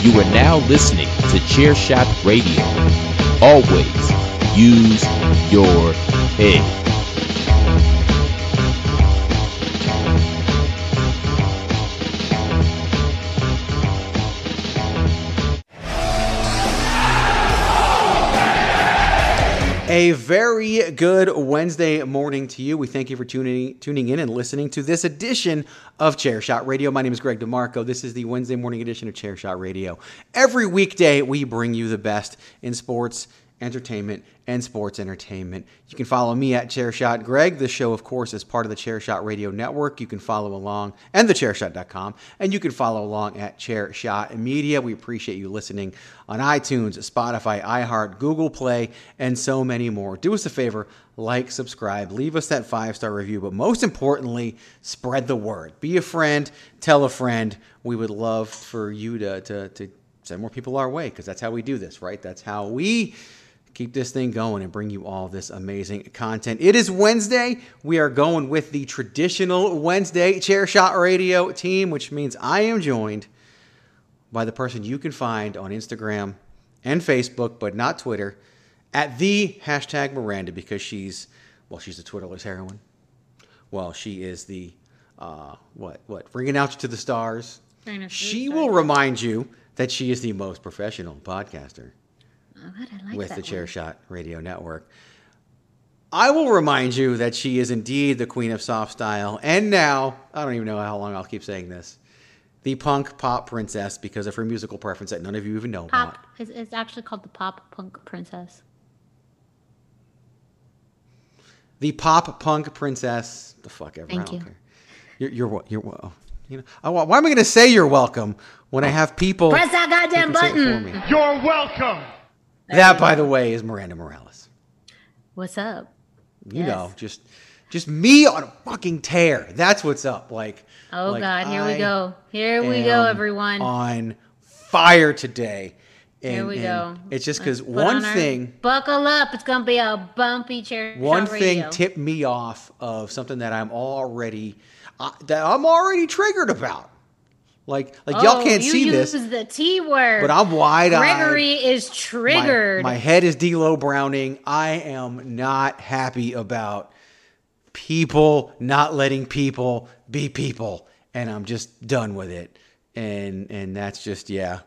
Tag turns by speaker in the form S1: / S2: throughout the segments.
S1: You are now listening to Chairshot Radio. Always use your head.
S2: A very good Wednesday morning to you. We thank you for tuning tuning in and listening to this edition of Chairshot Radio. My name is Greg DeMarco. This is the Wednesday morning edition of Chairshot Radio. Every weekday, we bring you the best in sports, entertainment, and sports entertainment. You can follow me at Chairshot Greg. The show, of course, is part of the Chairshot Radio Network. You can follow along and the thechairshot.com, and you can follow along at Chairshot Media. We appreciate you listening on iTunes, Spotify, iHeart, Google Play, and so many more. Do us a favor, like, subscribe, leave us that five star review, but most importantly, spread the word. Be a friend, tell a friend. We would love for you to, to, to send more people our way because that's how we do this, right? That's how we keep this thing going and bring you all this amazing content. It is Wednesday. We are going with the traditional Wednesday Chair Shot Radio team, which means I am joined by the person you can find on Instagram and Facebook, but not Twitter, at the hashtag Miranda because she's, well, she's a Twitterless heroine. Well, she is the, uh, what, what, ring announcer to the stars.
S3: Ring announcer to the
S2: She will remind you that she is the most professional podcaster
S3: Oh, God, I like
S2: with
S3: that
S2: the
S3: one.
S2: Chair Shot Radio Network. I will remind you that she is indeed the queen of soft style, and now I don't even know how long I'll keep saying this. The punk pop princess because of her musical preference that none of you even know about.
S3: It's, it's actually called the Pop Punk Princess.
S2: The pop punk princess. The fuck ever. I
S3: Thank
S2: don't
S3: you.
S2: care. You're you're wel- you're wel- you know. I, why am I going to say you're welcome when I oh. have people
S3: Press that goddamn
S2: who can say it for
S3: button.
S4: You're welcome.
S2: That, by the way, is Miranda Morales.
S3: What's up?
S2: You
S3: Yes.
S2: know, just just me on a fucking tear. That's what's up. Like,
S3: Oh
S2: like
S3: God, here
S2: I
S3: we go. Here we go, everyone.
S2: On fire today. And,
S3: Here we go.
S2: It's just because one
S3: on
S2: thing,
S3: Buckle up. It's gonna be a bumpy chair.
S2: one thing
S3: radio.
S2: tipped me off of something that I'm already uh, that I'm already triggered about. Like, like y'all
S3: Oh,
S2: can't
S3: you
S2: see
S3: use
S2: this,
S3: the T word.
S2: but I'm wide eyed.
S3: Gregory is triggered.
S2: My, my head is D'Lo Browning. I am not happy about people not letting people be people, and I'm just done with it. And and that's just yeah.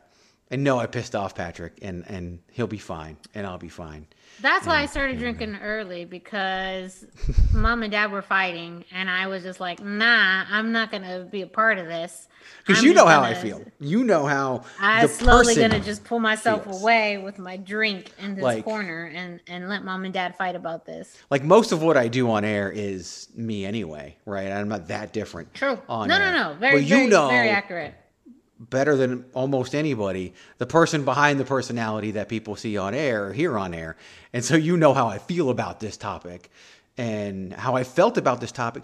S2: And no, I pissed off Patrick, and and he'll be fine, and I'll be fine.
S3: That's why I started drinking early because mom and dad were fighting, and I was just like, "Nah, I'm not gonna be a part of this."
S2: Because you know how I
S3: gonna-
S2: feel. You know how
S3: I'm slowly gonna just pull myself
S2: feels.
S3: away with my drink in this
S2: Like-
S3: corner and and let mom and dad fight about this.
S2: like most of what I do on air is me anyway, right? I'm not that different.
S3: True.
S2: On
S3: no,
S2: air.
S3: no, no. Very,
S2: you
S3: very,
S2: know
S3: very accurate.
S2: Better than almost anybody the person behind the personality that people see on air or hear on air. And so you know how I feel about this topic and how I felt about this topic.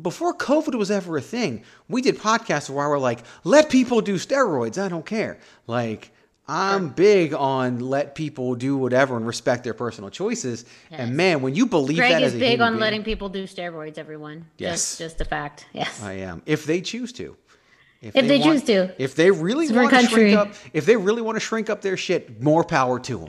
S2: Before COVID was ever a thing, we did podcasts where we're like, let people do steroids. I don't care. Like, I'm big on let people do whatever and respect their personal choices.
S3: Yes.
S2: And man, when you believe
S3: Greg
S2: that
S3: is
S2: as a
S3: big on
S2: being-
S3: letting people do steroids. Everyone.
S2: Yes.
S3: Just, just a fact. Yes.
S2: I am. If they choose to.
S3: If they choose to.
S2: If they really
S3: It's
S2: want to shrink up, if they really want to shrink up their shit, more power to them.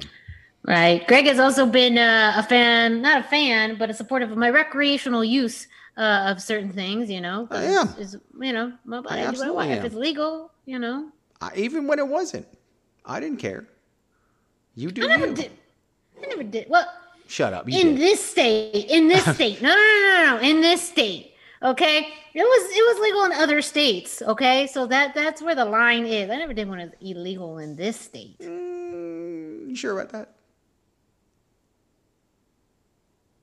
S3: Right. Greg has also been uh, a fan, not a fan, but a supportive of my recreational use uh, of certain things. You know,
S2: I am.
S3: It's, it's, you know, my body,
S2: I
S3: do I want. if it's legal, you know.
S2: I, even when it wasn't, I didn't care. You do
S3: I never
S2: you.
S3: did. I never did. Well,
S2: Shut up.
S3: In
S2: did.
S3: this state, in this state, no, no, no, no, no, in this state. Okay, it was it was legal in other states. Okay, so that that's where the line is. I never did was illegal in this state.
S2: Mm, you sure about that?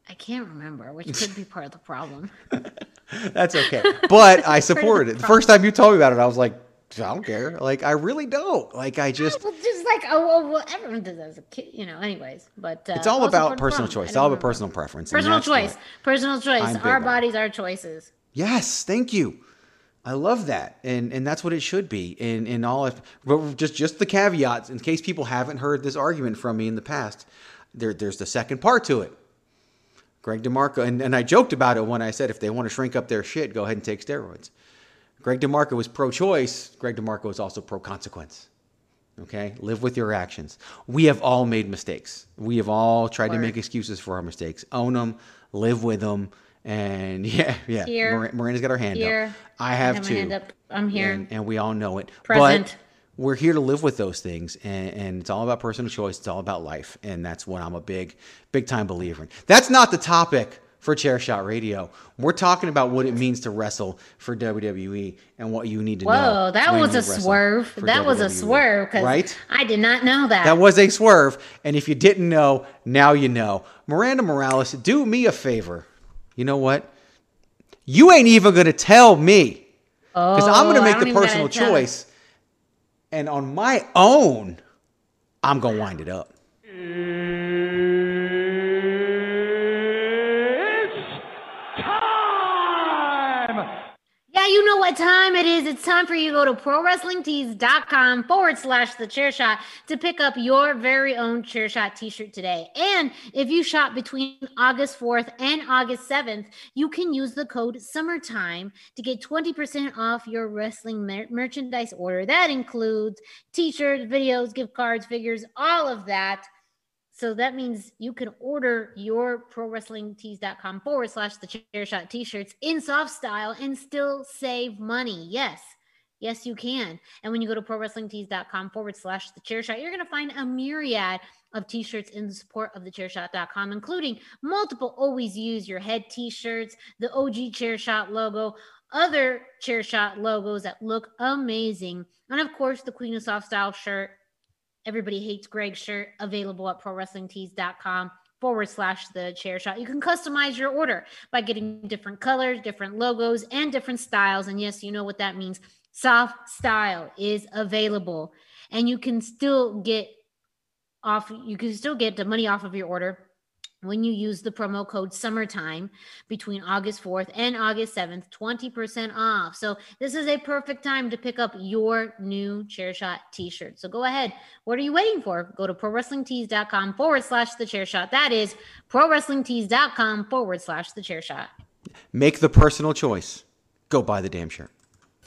S3: I can't remember, which could be part of the problem.
S2: That's okay. But I supported it. The first time you told me about it, I was like, I don't care. Like, I really don't. Like, I just,
S3: well, just like oh, well, well, everyone does that as a kid, you know. Anyways, but uh,
S2: it's all about personal choice. It's all about personal preference.
S3: Personal choice.
S2: what-
S3: Personal choice. Our bodies, our choices.
S2: Yes, thank you. I love that, and and that's what it should be. In in all, of, but just just the caveats in case people haven't heard this argument from me in the past. There there's the second part to it. Greg DeMarco, and, and I joked about it when I said if they want to shrink up their shit, go ahead and take steroids. Greg DeMarco was pro-choice. Greg DeMarco is also pro-consequence. Okay, live with your actions. We have all made mistakes. We have all tried to make excuses for our mistakes. Own them, live with them, and yeah, yeah.
S3: Here.
S2: Mir- Miranda's got her hand
S3: Here.
S2: up. I have
S3: I have
S2: too.
S3: I'm here.
S2: and, and we all know it.
S3: Present.
S2: But we're here to live with those things, and, and it's all about personal choice. It's all about life, and that's what I'm a big, big time believer in. That's not the topic for Chair Shot Radio. We're talking about what it means to wrestle for WWE and what you need to know.
S3: Whoa, that was a swerve. That was a swerve
S2: right?
S3: I did not know that.
S2: That was a swerve, and if you didn't know, now you know. Miranda Morales, do me a favor. You know what? You ain't even gonna tell me because I'm going
S3: Oh,
S2: to make the personal choice, and on my own, I'm going to wind it up.
S3: You know what time it is. It's time for you to go to prowrestlingtees.com forward slash the chair shot to pick up your very own chair shot t shirt today. And if you shop between August 4th and August 7th, you can use the code summertime to get 20% off your wrestling mer- merchandise order. That includes t shirts, videos, gift cards, figures, all of that. So that means you can order your prowrestlingtees.com forward slash the chair shot t-shirts in soft style and still save money. Yes. Yes, you can. And when you go to prowrestlingtees.com forward slash the chair shot, you're going to find a myriad of t-shirts in support of the chairshot.com, including multiple always use your head t-shirts, the OG chair shot logo, other chair shot logos that look amazing. And of course, the Queen of Soft Style shirt Everybody Hates Greg shirt available at prowrestlingtees.com forward slash the chair shot. You can customize your order by getting different colors, different logos, and different styles. And yes, you know what that means. Soft style is available, and you can still get off, you can still get the money off of your order when you use the promo code summertime between August 4th and August 7th, 20% off. So this is a perfect time to pick up your new chair shot t-shirt. So go ahead. What are you waiting for? Go to prowrestlingtees.com forward slash the chair shot. That is prowrestlingtees.com forward slash the chair shot.
S2: Make the personal choice. Go buy the damn shirt.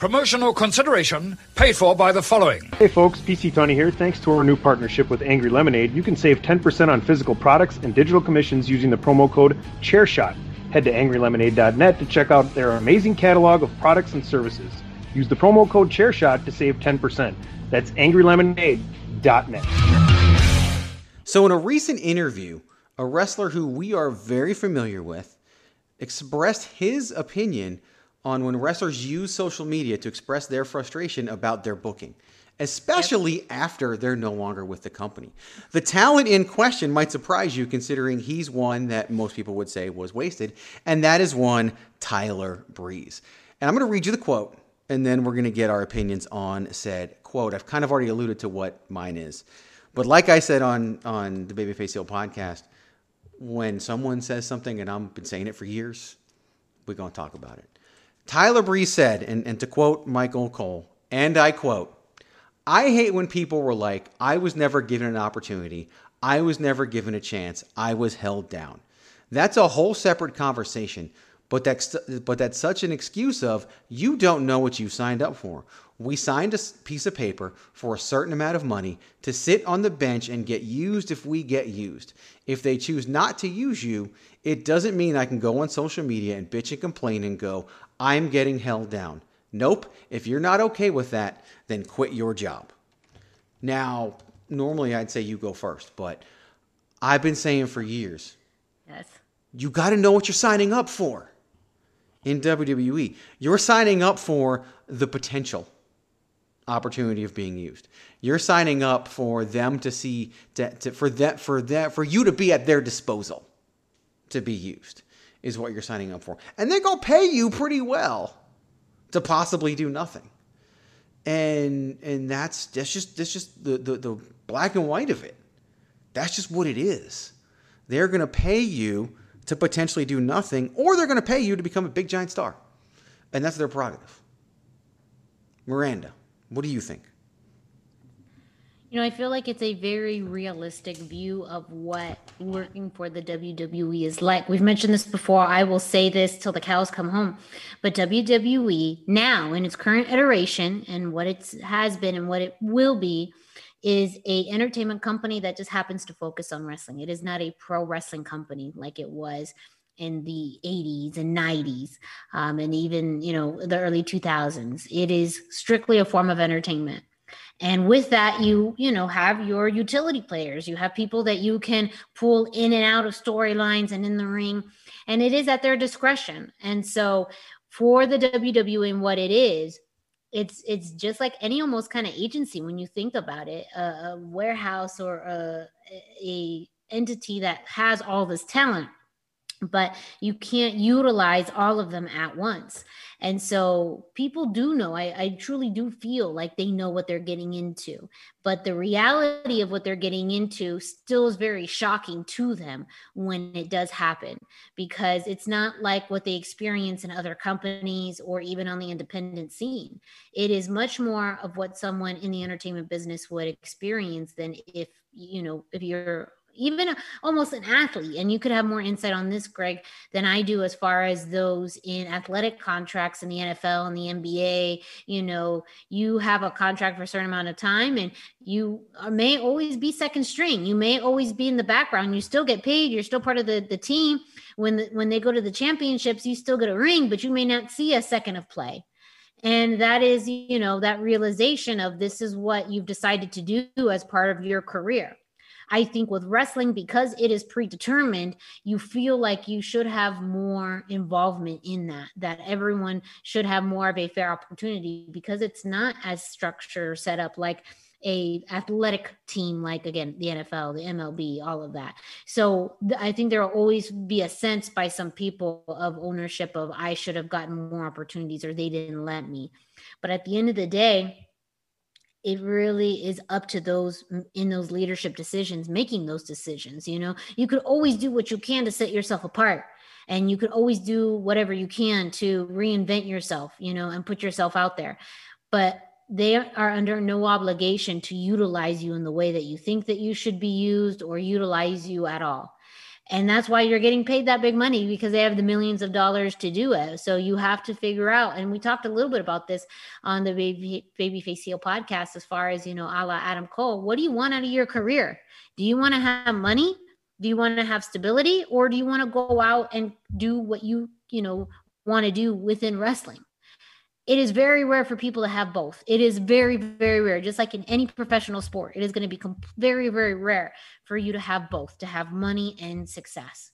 S5: Promotional consideration paid for by the following.
S6: Hey folks, PC Tunney here. Thanks to our new partnership with Angry Lemonade, you can save 10% on physical products and digital commissions using the promo code ChairShot. Head to angrylemonade.net to check out their amazing catalog of products and services. Use the promo code ChairShot to save 10%. That's angrylemonade.net.
S2: So, in a recent interview, a wrestler who we are very familiar with expressed his opinion on when wrestlers use social media to express their frustration about their booking, especially after they're no longer with the company. The talent in question might surprise you considering he's one that most people would say was wasted, and that is one Tyler Breeze. And I'm going to read you the quote, and then we're going to get our opinions on said quote. I've kind of already alluded to what mine is. But like I said on, on the Babyface Heel podcast, when someone says something and I've been saying it for years, we're going to talk about it. Tyler Breeze said, and, and to quote Michael Cole, and I quote, I hate when people were like, I was never given an opportunity. I was never given a chance. I was held down. That's a whole separate conversation. But that's but that's such an excuse of you don't know what you signed up for. We signed a piece of paper for a certain amount of money to sit on the bench and get used if we get used. If they choose not to use you, it doesn't mean I can go on social media and bitch and complain and go, I'm getting held down. Nope. If you're not okay with that, then quit your job. Now, normally I'd say you go first, but I've been saying for years.
S3: Yes.
S2: You got to know what you're signing up for in WWE. You're signing up for the potential opportunity of being used. You're signing up for them to see to, to, for that for that for you to be at their disposal to be used is what you're signing up for. And they're going to pay you pretty well to possibly do nothing. And and that's that's just that's just the the, the black and white of it. That's just what it is. They're going to pay you to potentially do nothing, or they're going to pay you to become a big giant star. And that's their prerogative. Miranda, what do you think?
S3: You know, I feel like it's a very realistic view of what working for the WWE is like. We've mentioned this before. I will say this till the cows come home. But WWE now in its current iteration and what it has been and what it will be is a entertainment company that just happens to focus on wrestling. It is not a pro wrestling company like it was in the 80s and 90s um, and even you know the early 2000s it is strictly a form of entertainment and with that you you know have your utility players. You have people that you can pull in and out of storylines and in the ring. And it is at their discretion. And so for the wwe and what it is it's it's just like any almost kind of agency when you think about it a, a warehouse or a, a entity that has all this talent but you can't utilize all of them at once. And so people do know I, I, truly do feel like they know what they're getting into but the reality of what they're getting into still is very shocking to them when it does happen because it's not like what they experience in other companies or even on the independent scene. It is much more of what someone in the entertainment business would experience than if you know if you're even almost an athlete. And you could have more insight on this, Greg, than I do as far as those in athletic contracts in the NFL and the NBA. You know, you have a contract for a certain amount of time and you may always be second string. You may always be in the background. You still get paid. You're still part of the, the team. When, the, when they go to the championships, you still get a ring, but you may not see a second of play and that is you know that realization of this is what you've decided to do as part of your career I think with wrestling, because it is predetermined, you feel like you should have more involvement in that, that everyone should have more of a fair opportunity because it's not as structured or set up like a athletic team like again the NFL, the MLB, all of that. So th- I think there will always be a sense by some people of ownership of I should have gotten more opportunities or they didn't let me. But at the end of the day, it really is up to those in those leadership decisions making those decisions you know? You could always do what you can to set yourself apart and you could always do whatever you can to reinvent yourself you know and put yourself out there. But they are under no obligation to utilize you in the way that you think that you should be used or utilize you at all and that's why you're getting paid that big money because they have the millions of dollars to do it. So you have to figure out and we talked a little bit about this on the baby babyface heel podcast as far as you know a la adam cole. What do you want out of your career? Do you want to have money? Do you want to have stability? Or do you want to go out and do what you you know want to do within wrestling it is very rare for people to have both. It is very, very rare. Just like in any professional sport, it is going to be very, very rare for you to have both, to have money and success.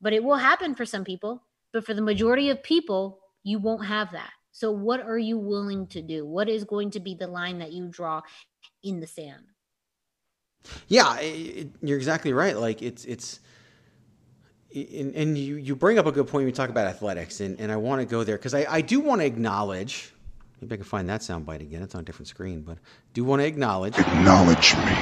S3: But it will happen for some people. But for the majority of people, you won't have that. So, what are you willing to do? What is going to be the line that you draw in the sand?
S2: Yeah, it, you're exactly right. Like it's it's and, and you, you bring up a good point when you talk about athletics, and, and I want to go there because I, I do want to acknowledge. Maybe I can find that soundbite again. It's on a different screen, but do want to acknowledge
S7: acknowledge me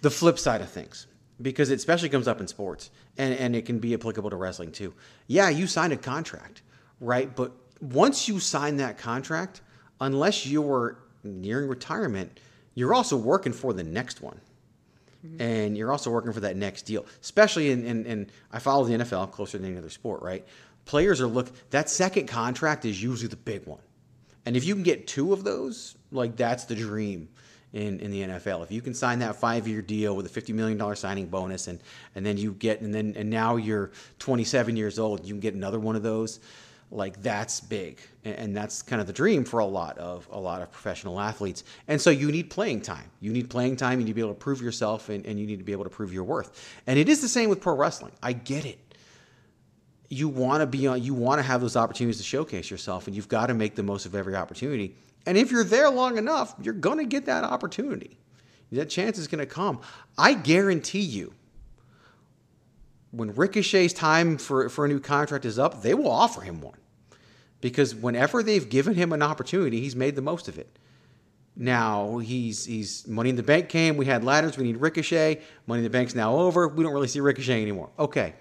S2: the flip side of things because it especially comes up in sports and, and it can be applicable to wrestling too. Yeah, you signed a contract, right? But once you sign that contract, unless you're nearing retirement, you're also working for the next one. And you're also working for that next deal, especially in, in, in, I follow the NFL closer than any other sport, right? players are look that second contract is usually the big one. And if you can get two of those, like that's the dream in, in the NFL. If you can sign that five year deal with a fifty million dollar signing bonus and and then you get and then and now you're twenty seven years old, you can get another one of those, like that's big. And, that's kind of the dream for a lot of a lot of professional athletes. And so you need playing time. You need playing time, you need to be able to prove yourself and, and you need to be able to prove your worth. And it is the same with pro wrestling. I get it you want to be on you want to have those opportunities to showcase yourself and you've got to make the most of every opportunity and if you're there long enough, you're going to get that opportunity. That chance is going to come. I guarantee you, when Ricochet's time for, for a new contract is up, they will offer him one. Because whenever they've given him an opportunity, he's made the most of it. Now he's he's Money in the Bank came. We had ladders. We need Ricochet. Money in the Bank's now over. We don't really see Ricochet anymore. Okay.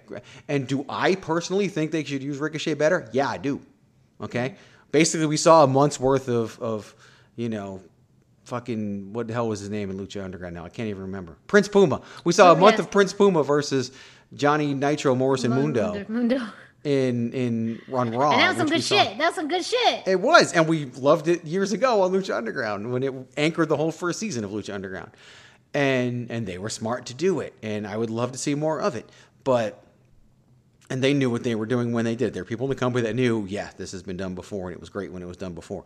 S2: And do I personally think they should use Ricochet better? Yeah, I do. Okay basically we saw a month's worth of of you know fucking what the hell was his name in Lucha Underground now? I can't even remember. Prince Puma. We saw oh, a month yes. of Prince Puma versus Johnny Nitro Morrison Mundo. Mundo. In in on Raw.
S3: And that was some good shit. That was some good shit.
S2: It was, and we loved it years ago on Lucha Underground when it anchored the whole first season of Lucha Underground, and and they were smart to do it, and I would love to see more of it, but and they knew what they were doing when they did. There are people in the company that knew, yeah, this has been done before, and it was great when it was done before.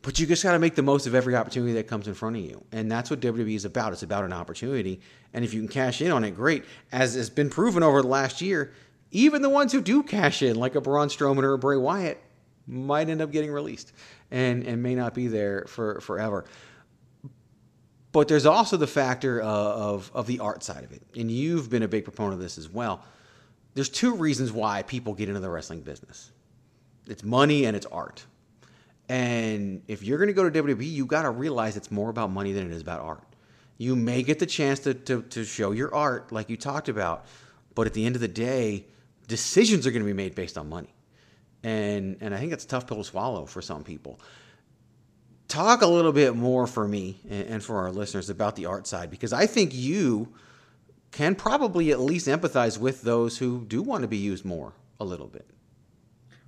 S2: But you just got to make the most of every opportunity that comes in front of you. And that's what WWE is about. It's about an opportunity. And if you can cash in on it, great. As has been proven over the last year, even the ones who do cash in, like a Braun Strowman or a Bray Wyatt, might end up getting released and, and may not be there for forever. But there's also the factor of, of the art side of it. And you've been a big proponent of this as well there's two reasons why people get into the wrestling business it's money and it's art. And if you're going to go to WWE, you got to realize it's more about money than it is about art. You may get the chance to, to, to show your art, like you talked about, but at the end of the day, decisions are going to be made based on money. And, and I think that's a tough pill to swallow for some people. Talk a little bit more for me and, and for our listeners about the art side, because I think you can probably at least empathize with those who do want to be used more a little bit.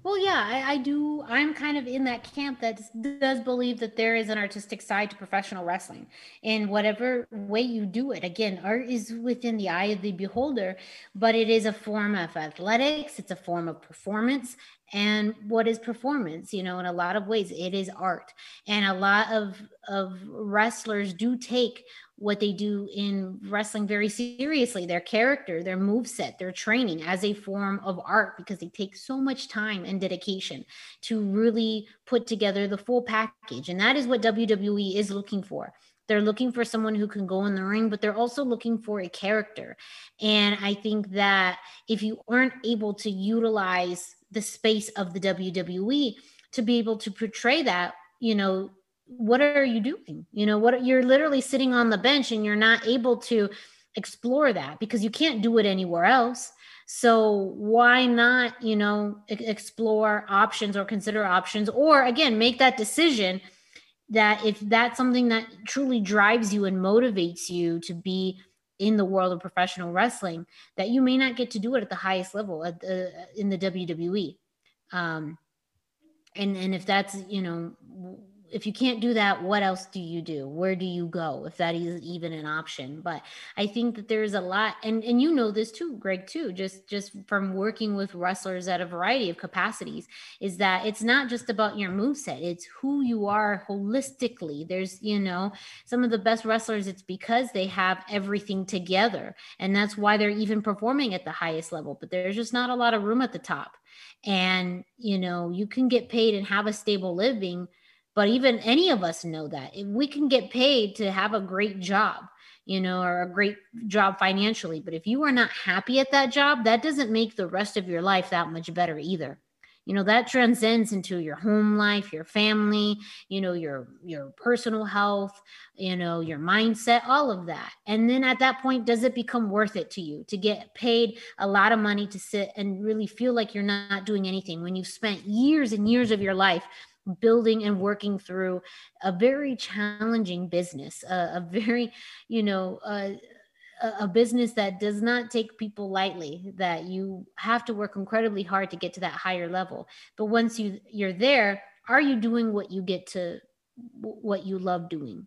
S3: Well, yeah, I, I, do. I'm kind of in that camp that does believe that there is an artistic side to professional wrestling in whatever way you do it. Again, art is within the eye of the beholder, but it is a form of athletics, it's a form of performance. And what is performance? You know, in a lot of ways, it is art. And a lot of, of wrestlers do take what they do in wrestling very seriously their character their move set their training as a form of art because they take so much time and dedication to really put together the full package. And that is what WWE is looking for. They're looking for someone who can go in the ring but they're also looking for a character. And i think that if you aren't able to utilize the space of the WWE to be able to portray that you know what are you doing? You know, what you're literally sitting on the bench and you're not able to explore that because you can't do it anywhere else. So why not, you know, explore options or consider options or again, make that decision that if that's something that truly drives you and motivates you to be in the world of professional wrestling that you may not get to do it at the highest level at the, in the WWE. Um, and and if that's you know if you can't do that what else do you do? Where do you go if that is even an option? But i think that there's a lot and and you know this too greg too just just from working with wrestlers at a variety of capacities is that it's not just about your move set it's who you are holistically. There's you know some of the best wrestlers it's because they have everything together and that's why they're even performing at the highest level but there's just not a lot of room at the top. And you know you can get paid and have a stable living but even any of us know that. We can get paid to have a great job you know or a great job financially but if you are not happy at that job that doesn't make the rest of your life that much better either. You know that transcends into your home life your family you know your your personal health you know your mindset all of that. And then at that point does it become worth it to you to get paid a lot of money to sit and really feel like you're not doing anything when you've spent years and years of your life building and working through a very challenging business, a, a very, you know, uh, a, a business that does not take people lightly that you have to work incredibly hard to get to that higher level but once you you're there are you doing what you get to what you love doing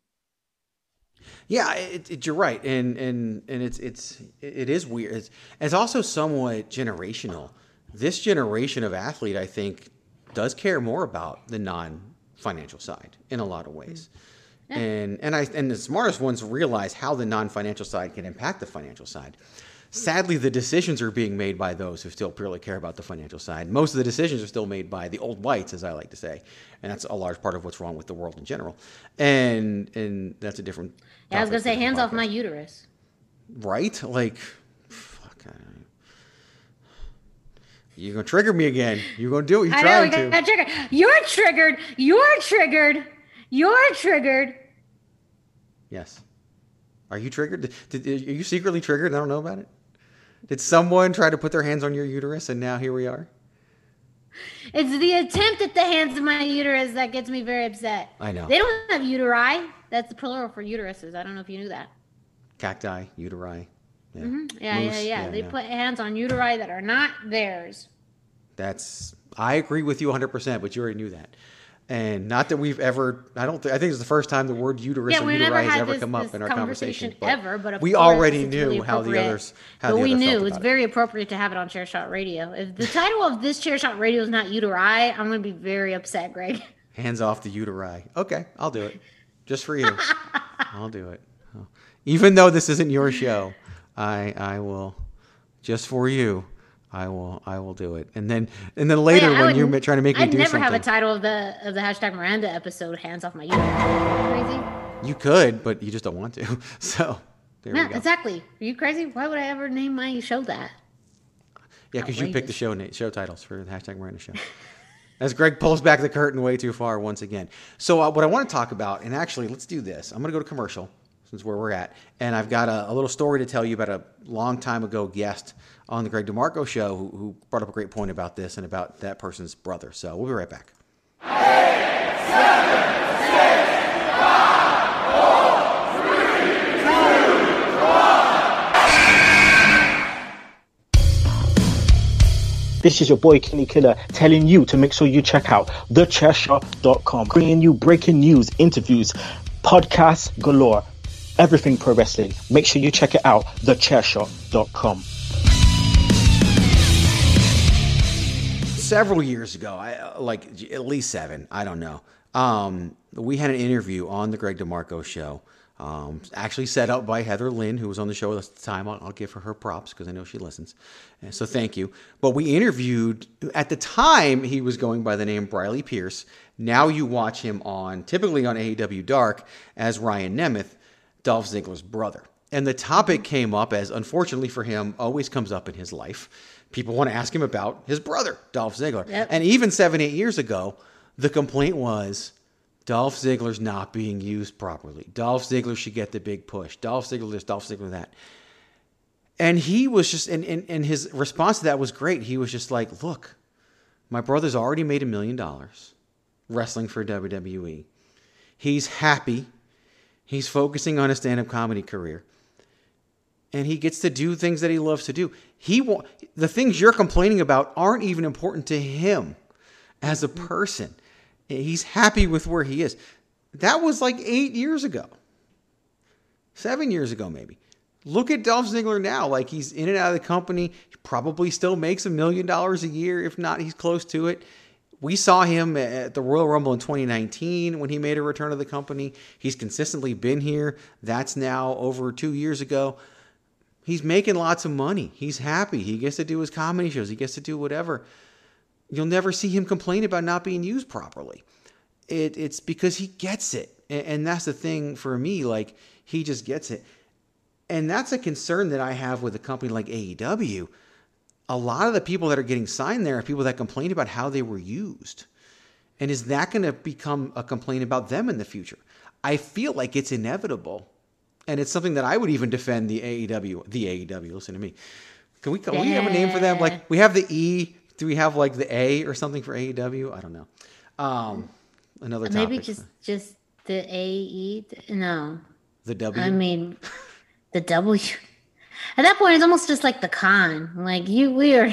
S2: Yeah, it, it, you're right, and and and it's it's it is weird. It's, it's also somewhat generational. This generation of athlete, I think, does care more about the non-financial side in a lot of ways. Mm. And and I and the smartest ones realize how the non-financial side can impact the financial side. Sadly, the decisions are being made by those who still purely care about the financial side. Most of the decisions are still made by the old whites, as I like to say, and that's a large part of what's wrong with the world in general. And and that's a different.
S3: yeah i was gonna say hands off my uterus
S2: Right? Like, fuck. I don't- You're gonna trigger me again. You're gonna do it. You're
S3: I know
S2: trying
S3: got
S2: to.
S3: triggered. You're triggered. You're triggered. You're triggered.
S2: Yes. Are you triggered? Did, did- are you secretly triggered? and I don't know about it. Did someone try to put their hands on your uterus and now here we are?
S3: It's the attempt at the hands of my uterus that gets me very upset.
S2: I know.
S3: They don't have uteri. That's the plural for uteruses. I don't know if you knew that.
S2: Cacti, uteri. Yeah.
S3: Mhm. Yeah,
S2: Moose,
S3: yeah, yeah. They
S2: yeah.
S3: put hands on uteri that are not theirs.
S2: That's. I agree with you 100%, but you already knew that. And not that we've ever. I don't. Th- I think it's the first time the word uterus
S3: Yeah, never
S2: uteri has ever
S3: this,
S2: come up in our
S3: conversation,
S2: conversation.
S3: ever. But
S2: we already knew
S3: really
S2: how the others. How
S3: but
S2: the
S3: we knew it's
S2: it.
S3: very appropriate to have it on Chair Shot Radio. If the title of this Chair Shot Radio is not uteri, I'm going to be very upset, Greg.
S2: Hands off the uteri. Okay, I'll do it. Just for you. I'll do it. Even though this isn't your show, I I will just for you. I will I will do it. And then and then later
S3: Oh, Yeah,
S2: when you're trying to make me do something.
S3: I'd never have a title of the of the hashtag Miranda episode. Hands off my uterus. Crazy?
S2: you could, but you just don't want to. So there
S3: Yeah,
S2: we go.
S3: exactly. Are you crazy? Why would I ever name my show that?
S2: Yeah, because you picked the show show titles for the hashtag Miranda Show. As Greg pulls back the curtain way too far once again. So uh, what I want to talk about, and actually let's do this. I'm going to go to commercial since where we're at, and I've got a, a little story to tell you about a long time ago guest on the Greg DeMarco show who, who brought up a great point about this and about that person's brother. So we'll be right back.
S7: This is your boy Kenny Killer telling you to make sure you check out thechairshot.com, bringing you breaking news, interviews, podcasts galore, everything pro wrestling. Make sure you check it out, thechairshot.com.
S2: several years ago, I like at least seven, I don't know. Um, we had an interview on the Greg DeMarco show, um, actually set up by Heather Lynn, who was on the show at the time. I'll, I'll give her her props because I know she listens. So thank you. But we interviewed at the time he was going by the name Briley Pierce. Now you watch him on typically on AEW Dark as Ryan Nemeth, Dolph Ziggler's brother. And the topic came up as, unfortunately for him, always comes up in his life. People want to ask him about his brother, Dolph Ziggler.
S3: Yep.
S2: And even seven, eight years ago, the complaint was Dolph Ziggler's not being used properly. Dolph Ziggler should get the big push. Dolph Ziggler this, Dolph Ziggler that. And he was just, and, and, and his response to that was great. He was just like, look, my brother's already made a million dollars wrestling for WWE. He's happy. He's focusing on a stand up comedy career. And he gets to do things that he loves to do. He the things you're complaining about aren't even important to him as a person. He's happy with where he is. That was like eight years ago, seven years ago, maybe. Look at Dolph Ziggler now. Like he's in and out of the company. He probably still makes a million dollars a year. If not, he's close to it. We saw him at the Royal Rumble in 2019 when he made a return to the company. He's consistently been here. That's now over two years ago. He's making lots of money. He's happy. He gets to do his comedy shows. He gets to do whatever. You'll never see him complain about not being used properly. It, it's because he gets it. And, and that's the thing for me. Like, he just gets it. And that's a concern that I have with a company like AEW. A lot of the people that are getting signed there are people that complain about how they were used. And is that going to become a complaint about them in the future? I feel like it's inevitable. And it's something that I would even defend the AEW. The AEW, listen to me. Can we, can we have a name for them? Like, we have the E. Do we have like the A or something for AEW? I don't know. Um, another topic.
S3: Maybe just just the A E. No,
S2: the W.
S3: I mean the W. At that point, it's almost just like the con. Like you, we are.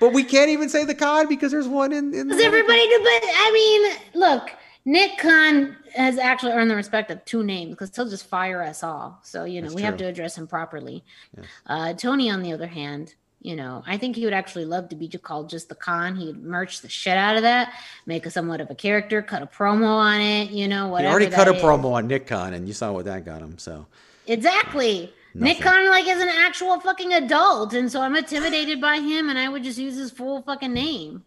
S2: But we can't even say the con because there's one in. in
S3: Does everybody do? But I mean, look, Nick Khan has actually earned the respect of two names because he'll just fire us all. So you know
S2: That's
S3: we have to address him properly.
S2: Yes.
S3: Uh, Tony, on the other hand, you know I think he would actually love to be called just the Khan. He'd merch the shit out of that, make a somewhat of a character, cut a promo on it. You know
S2: He already cut a
S3: is.
S2: promo on Nick Khan, and you saw what that got him. So
S3: Exactly. Nick
S2: Nothing.
S3: Khan like is an actual fucking adult, and so I'm intimidated by him, and I would just use his full fucking name.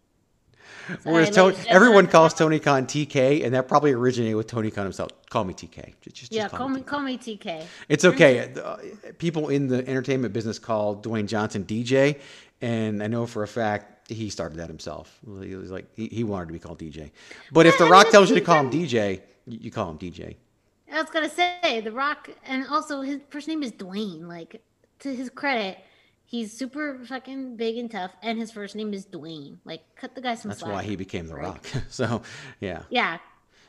S2: Whereas Tony, everyone calls Tony Khan TK, and that probably originated with Tony Khan himself. Call me TK. Just, just,
S3: yeah,
S2: just
S3: call me call me TK.
S2: It's okay. Uh, People in the entertainment business call Dwayne Johnson DJ, and I know for a fact he started that himself. He was like he, he wanted to be called DJ. But if The
S3: I mean,
S2: Rock
S3: it's
S2: tells you to call him DJ, you call him DJ.
S3: I was gonna say The Rock, and also his first name is Dwayne. Like to his credit, he's super fucking big and tough, and his first name is Dwayne. Like cut the guy some
S2: That's
S3: slack.
S2: why he became The Rock. so yeah.
S3: Yeah.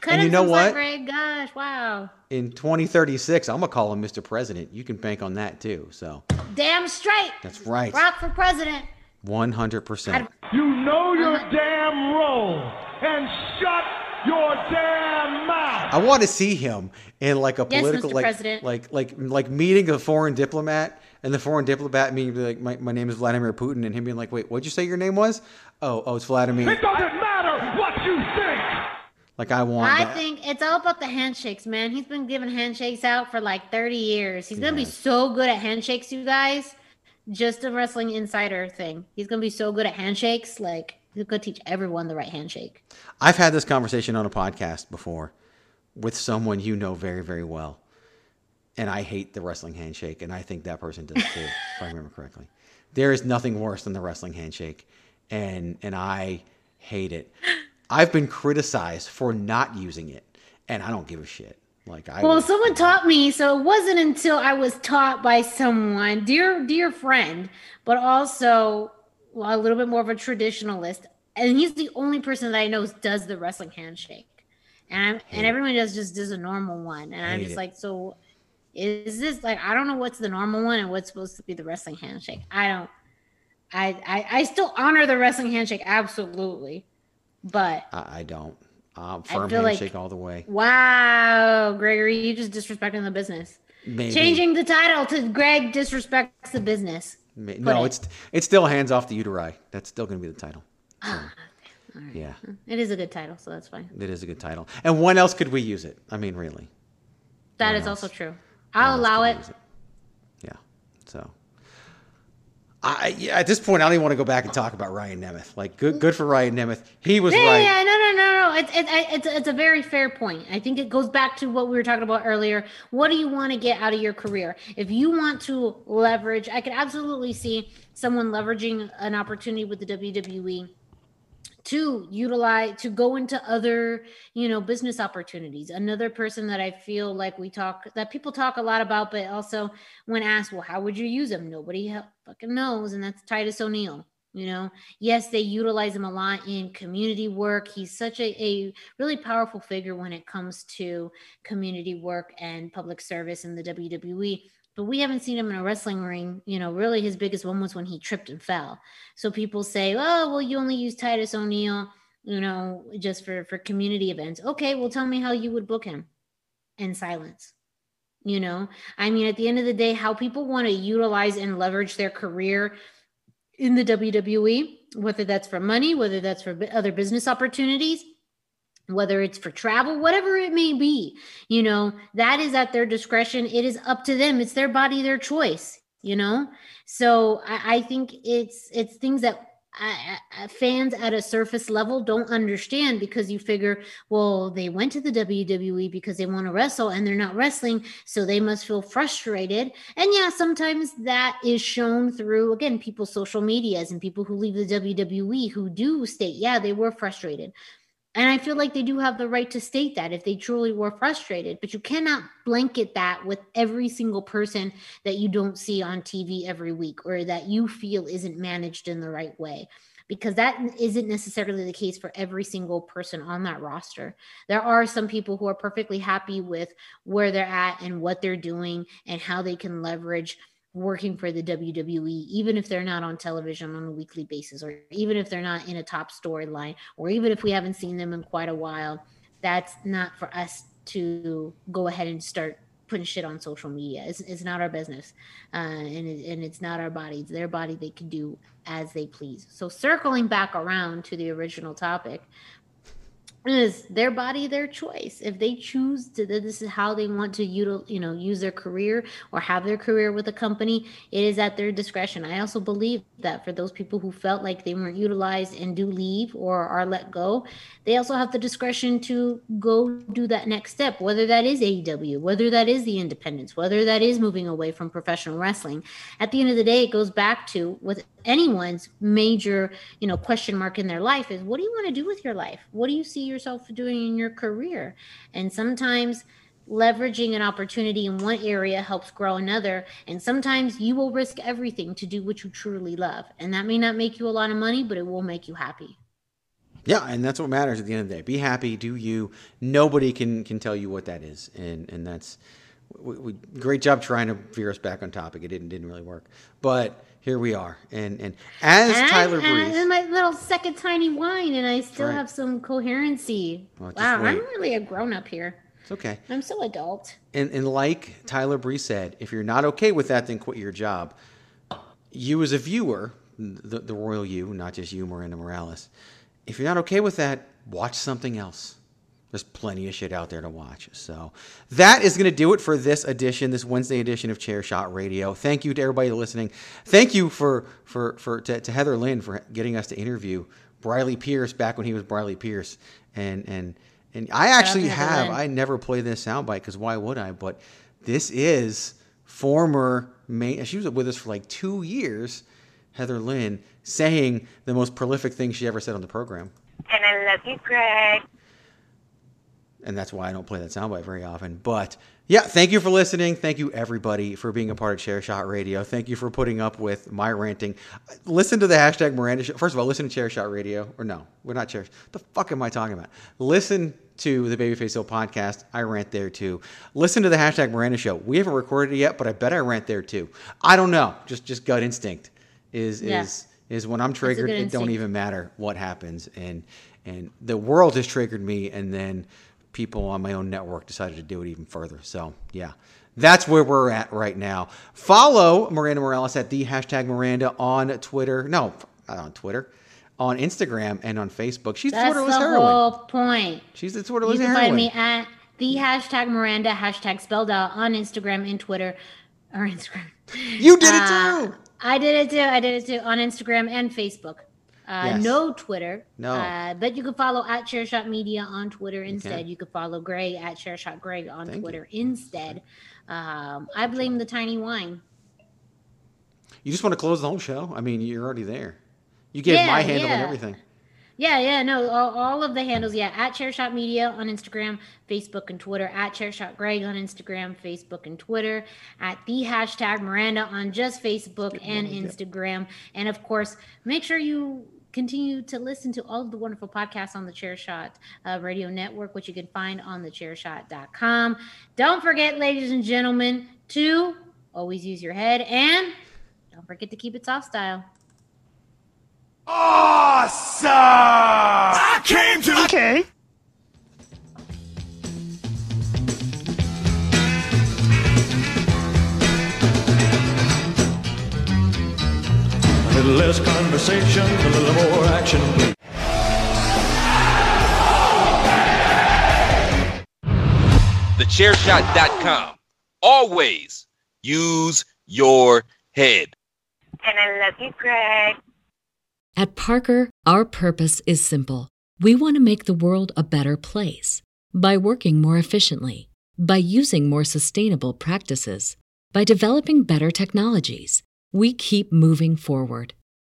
S3: Cut
S2: And
S3: him
S2: you know
S3: some slack,
S2: what?
S3: Greg. Gosh, wow.
S2: In 2036, I'm gonna call him Mr. President. You can bank on that too. So
S3: Damn straight.
S2: that's right,
S3: Rock for president.
S2: 100. percent
S4: You know your damn role and shut your damn mouth.
S2: I want to see him in like a
S3: Yes,
S2: political
S3: Mr.
S2: like
S3: President.
S2: like like like meeting a foreign diplomat and the foreign diplomat being like my, my name is Vladimir Putin and him being like wait what'd you say your name was oh oh it's Vladimir
S4: It doesn't matter what you think.
S2: like I want
S3: I
S2: that.
S3: think it's all about the handshakes, man. He's been giving handshakes out for like 30 years. He's gonna be so good at handshakes, you guys. Just a wrestling insider thing. He's gonna be so good at handshakes, like he's gonna teach everyone the right handshake.
S2: I've had this conversation on a podcast before with someone you know very very well and I hate the wrestling handshake and I think that person does too if I remember correctly. There is nothing worse than the wrestling handshake and and I hate it. I've been criticized for not using it and I don't give a shit. Like I
S3: Well, someone taught me, so it wasn't until I was taught by someone, dear dear friend, but also a little bit more of a traditionalist, and he's the only person that I know does the wrestling handshake, and I'm, and everyone does just does a normal one, and I'm just
S2: it.
S3: like, so is this like I don't know what's the normal one and what's supposed to be the wrestling handshake. I don't. I I, I still honor the wrestling handshake absolutely, but
S2: I, I don't um, firm
S3: feel like-
S2: handshake all the way
S3: wow, Gregory, you just disrespecting the business.
S2: Maybe.
S3: Changing the title to Greg disrespects the business.
S2: No
S3: it.
S2: it's it's still hands off the uteri that's still going to be the title ah, So, yeah hmm.
S3: It is a good title, so that's fine.
S2: it is a good title and when else could we use it I mean really
S3: That
S2: What
S3: is
S2: else?
S3: also true. I'll allow
S2: we
S3: it.
S2: use Yeah. So, I at this point, I don't even want to go back and talk about Ryan Nemeth. Like, good, good for Ryan Nemeth. He was
S3: Yeah,
S2: right.
S3: yeah, no, no, no, no. It's it's it's it's a very fair point. I think it goes back to what we were talking about earlier. What do you want to get out of your career? If you want to leverage, I could absolutely see someone leveraging an opportunity with the WWE to utilize to go into other you know business opportunities. Another person that i feel like we talk that people talk a lot about but also when asked well how would you use him nobody fucking knows and that's titus o'neil you know? Yes they utilize him a lot in community work. He's such a, a really powerful figure when it comes to community work and public service in the wwe but we haven't seen him in a wrestling ring you know really his biggest one was when he tripped and fell so people say, "Oh, well, you only use Titus O'Neil, you know, just for for community events." Okay, well, tell me how you would book him in silence. You know, I mean, at the end of the day, how people want to utilize and leverage their career in the WWE, whether that's for money, whether that's for other business opportunities, whether it's for travel, whatever it may be, you know, that is at their discretion. It is up to them. It's their body, their choice, you know? So I, I think it's, it's things that I, I- fans at a surface level don't understand because you figure, well, they went to the WWE because they want to wrestle and they're not wrestling, so they must feel frustrated. And yeah, sometimes that is shown through again people's social medias and people who leave the WWE who do state, yeah, they were frustrated. And I feel like they do have the right to state that if they truly were frustrated, but you cannot blanket that with every single person that you don't see on TV every week or that you feel isn't managed in the right way. Because that isn't necessarily the case for every single person on that roster. There are some people who are perfectly happy with where they're at and what they're doing and how they can leverage working for the WWE, even if they're not on television on a weekly basis, or even if they're not in a top storyline, or even if we haven't seen them in quite a while, that's not for us to go ahead and start putting shit on social media. It's, it's not our business, uh, and it, and it's not our body. It's their body. They can do as they please. So circling back around to the original topic, is their body their choice. If they choose to this is how they want to util, you know use their career or have their career with a company it is at their discretion. I also believe that for those people who felt like they weren't utilized and do leave or are let go they also have the discretion to go do that next step whether that is aew whether that is the independence whether that is moving away from professional wrestling. At the end of the day it goes back to with anyone's major you know question mark in their life is what do you want to do with your life? What do you see yourself doing in your career and sometimes leveraging an opportunity in one area helps grow another and sometimes you will risk everything to do what you truly love and that may not make you a lot of money but it will make you happy
S2: yeah, and that's what matters at the end of the day. Be happy, do you. Nobody can can tell you what that is, and and that's we, we, great job trying to veer us back on topic. It didn't didn't really work, but here we are. And and as
S3: and,
S2: Tyler Breeze,
S3: and my little second tiny wine, and I still right. have some coherency. Well, wow, wait. I'm really a grown up here.
S2: It's okay.
S3: I'm so adult.
S2: And and like Tyler Breeze said, if you're not okay with that, then quit your job. You as a viewer, the, the royal you, not just you, Miranda Morales. If you're not okay with that, watch something else. There's plenty of shit out there to watch. So that is going to do it for this edition, this Wednesday edition of Chair Shot Radio. Thank you to everybody listening. Thank you for for for to, to Heather Lynn for getting us to interview Briley Pierce back when he was Briley Pierce. And and and I actually have I never play this soundbite because why would I? But this is former main. She was with us for like two years. Heather Lynn saying the most prolific thing she ever said on the program.
S8: And I love you, Greg
S2: and that's why I don't play that soundbite very often. But yeah, thank you for listening. Thank you everybody for being a part of Chair Shot Radio. Thank you for putting up with my ranting. Listen to the hashtag Miranda Show. First of all, listen to Chair Shot Radio. Or no, we're not Chair. The fuck am I talking about? Listen to the Babyface Heel podcast. I rant there too. Listen to the hashtag Miranda Show. We haven't recorded it yet, but I bet I rant there too. I don't know. Just just gut instinct is yeah. is is when I'm triggered. It don't even matter what happens, and and the world has triggered me, and then people on my own network decided to do it even further. So, yeah, that's where we're at right now. Follow Miranda Morales at the hashtag Miranda on Twitter. No, not on Twitter. On Instagram and on Facebook. She's
S3: That's
S2: Twitterless
S3: the
S2: heroine.
S3: whole point.
S2: She's the Twitterless
S3: You can
S2: heroine.
S3: find me at the hashtag Miranda, hashtag spelled out on Instagram and Twitter. Or Instagram.
S2: You did it
S3: Uh,
S2: too.
S3: I did it too. I did it too on Instagram and Facebook. Uh,
S2: Yes.
S3: No Twitter.
S2: No.
S3: Uh, but you can follow at ChairShot Media on Twitter instead.
S2: can.
S3: You can follow Greg at ChairShot Greg on
S2: Thank you.
S3: Twitter instead. Um, I blame the tiny wine.
S2: You just want to close the whole show? I mean, you're already there. You gave
S3: Yeah,
S2: my handle and everything.
S3: Yeah, yeah, no, all, all of the handles, yeah, at ChairShot Media on Instagram, Facebook, and Twitter, at ChairShot Greg on Instagram, Facebook, and Twitter, at the hashtag Miranda on just Facebook and Instagram. And of course, make sure you continue to listen to all of the wonderful podcasts on the ChairShot uh, Radio Network, which you can find on the thechairshot.com. Don't forget, ladies and gentlemen, to always use your head and don't forget to keep it soft style.
S4: Awesome! I came to.
S7: Okay.
S4: Little less conversation, a little more action.
S1: TheChairShot.com. Always use your head.
S8: And I love you, Greg.
S9: At Parker, our purpose is simple. We want to make the world a better place by working more efficiently, by using more sustainable practices, by developing better technologies. We keep moving forward.